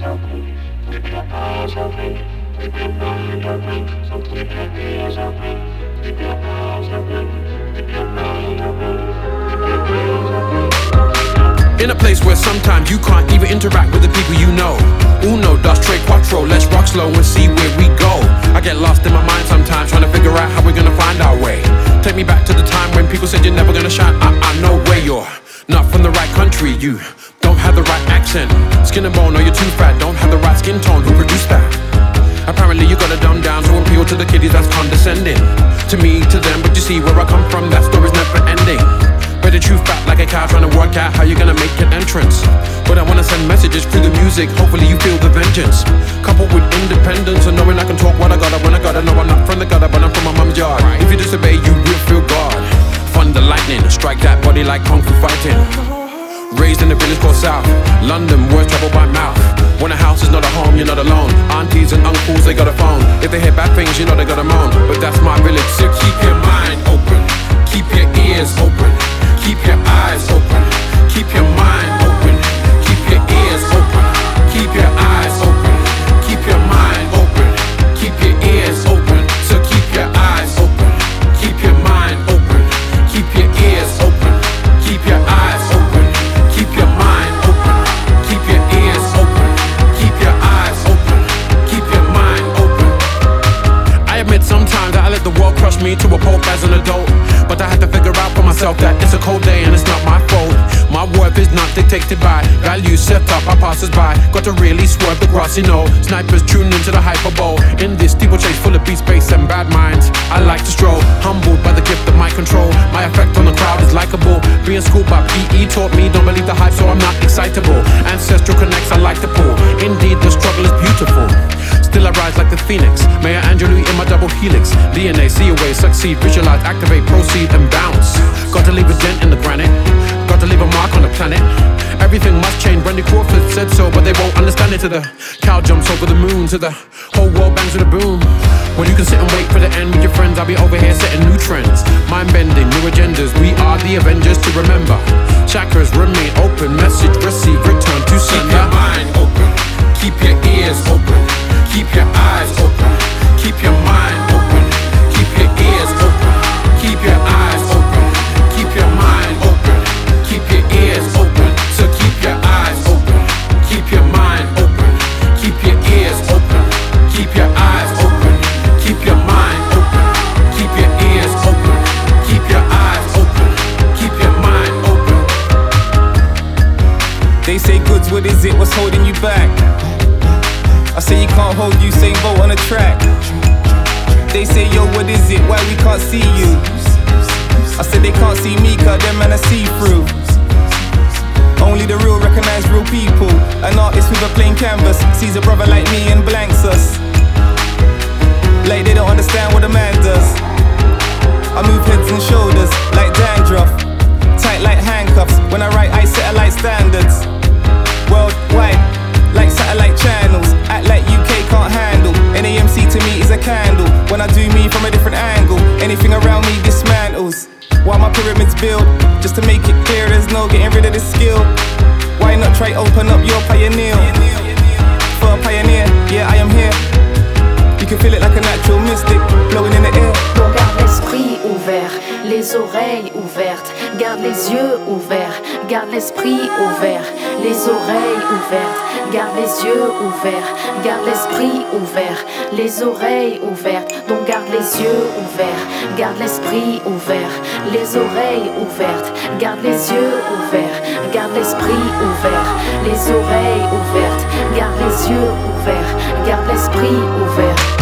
In a place where sometimes you can't even interact with the people you know. Uno, dos, tres, cuatro, let's rock slow and see where we go. I get lost in my mind sometimes trying to figure out how we're gonna find our way. Take me back to the time when people said you're never gonna shine. I, I know where you're not from the right country. You have the right accent. Skin and bone, or you're too fat. Don't have the right skin tone. Who produced that? Apparently you got it dumb down to appeal to the kiddies that's condescending. To me, to them, but you see where I come from, that story's never ending. But the truth fat like a cow trying to work out how you're gonna make an entrance. But I wanna send messages through the music, hopefully you feel the vengeance. Coupled with independence and knowing I can talk what I gotta when I gotta know I'm not from the gutter, but I'm from my mum's yard. If you disobey, you will feel God. Thunder lightning, strike that body like kung fu fighting. Raised in the village called South. London, words travel by mouth. When a house is not a home, you're not alone. Aunties and uncles, they got a phone. If they hear bad things, you know they got a moan. But that's my village, so keep your mind open. Keep your ears open. Keep your eyes open. Keep your mind open crush me to a pulp as an adult. But I had to figure out for myself that it's a cold day and it's not my fault. My worth is not dictated by values set up by passers by. Got to really swerve the grassy knoll. Snipers tune into the hyperbole. In this steeplechase full of beat space and bad minds, I like to stroll. Humbled by the gift of my control. My effect on the crowd is likable. Being schooled by PE taught me I rise like the phoenix. Maya Angelou in my double helix. DNA, see a way, succeed, visualize, activate, proceed, and bounce. Got to leave a dent in the granite. Got to leave a mark on the planet. Everything must change. Randy Crawford said so, but they won't understand it. To the cow jumps over the moon, to the whole world bangs with a boom. When you can sit and wait for the end with your friends, I'll be over here setting new trends. Mind bending, new agendas. We are the Avengers to remember. Chakras remain open. Message receive, return to sender. Keep your mind open. What's holding you back? I say you can't hold you, same boat on a track. They say, yo, what is it? Why we can't see you? I said they can't see me, cause them man I see through. Only the real recognize real people. An artist with a plain canvas sees a brother like me and blanks us. Why my pyramids build? Just to make it clear, there's no getting rid of this skill. Why not try open up your pioneer? For a pioneer, yeah, I am here. You can feel it like a natural mystic blowing in the air. Garde l'esprit ouvert, les oreilles ouvertes, garde les yeux ouverts, garde l'esprit ouvert, les oreilles ouvertes, garde les yeux ouverts, garde l'esprit ouvert, les oreilles ouvertes, donc garde les yeux ouverts, garde l'esprit ouvert, les oreilles ouvertes, garde les yeux ouverts, garde l'esprit ouvert, les oreilles ouvertes, garde les yeux ouverts, garde l'esprit ouvert.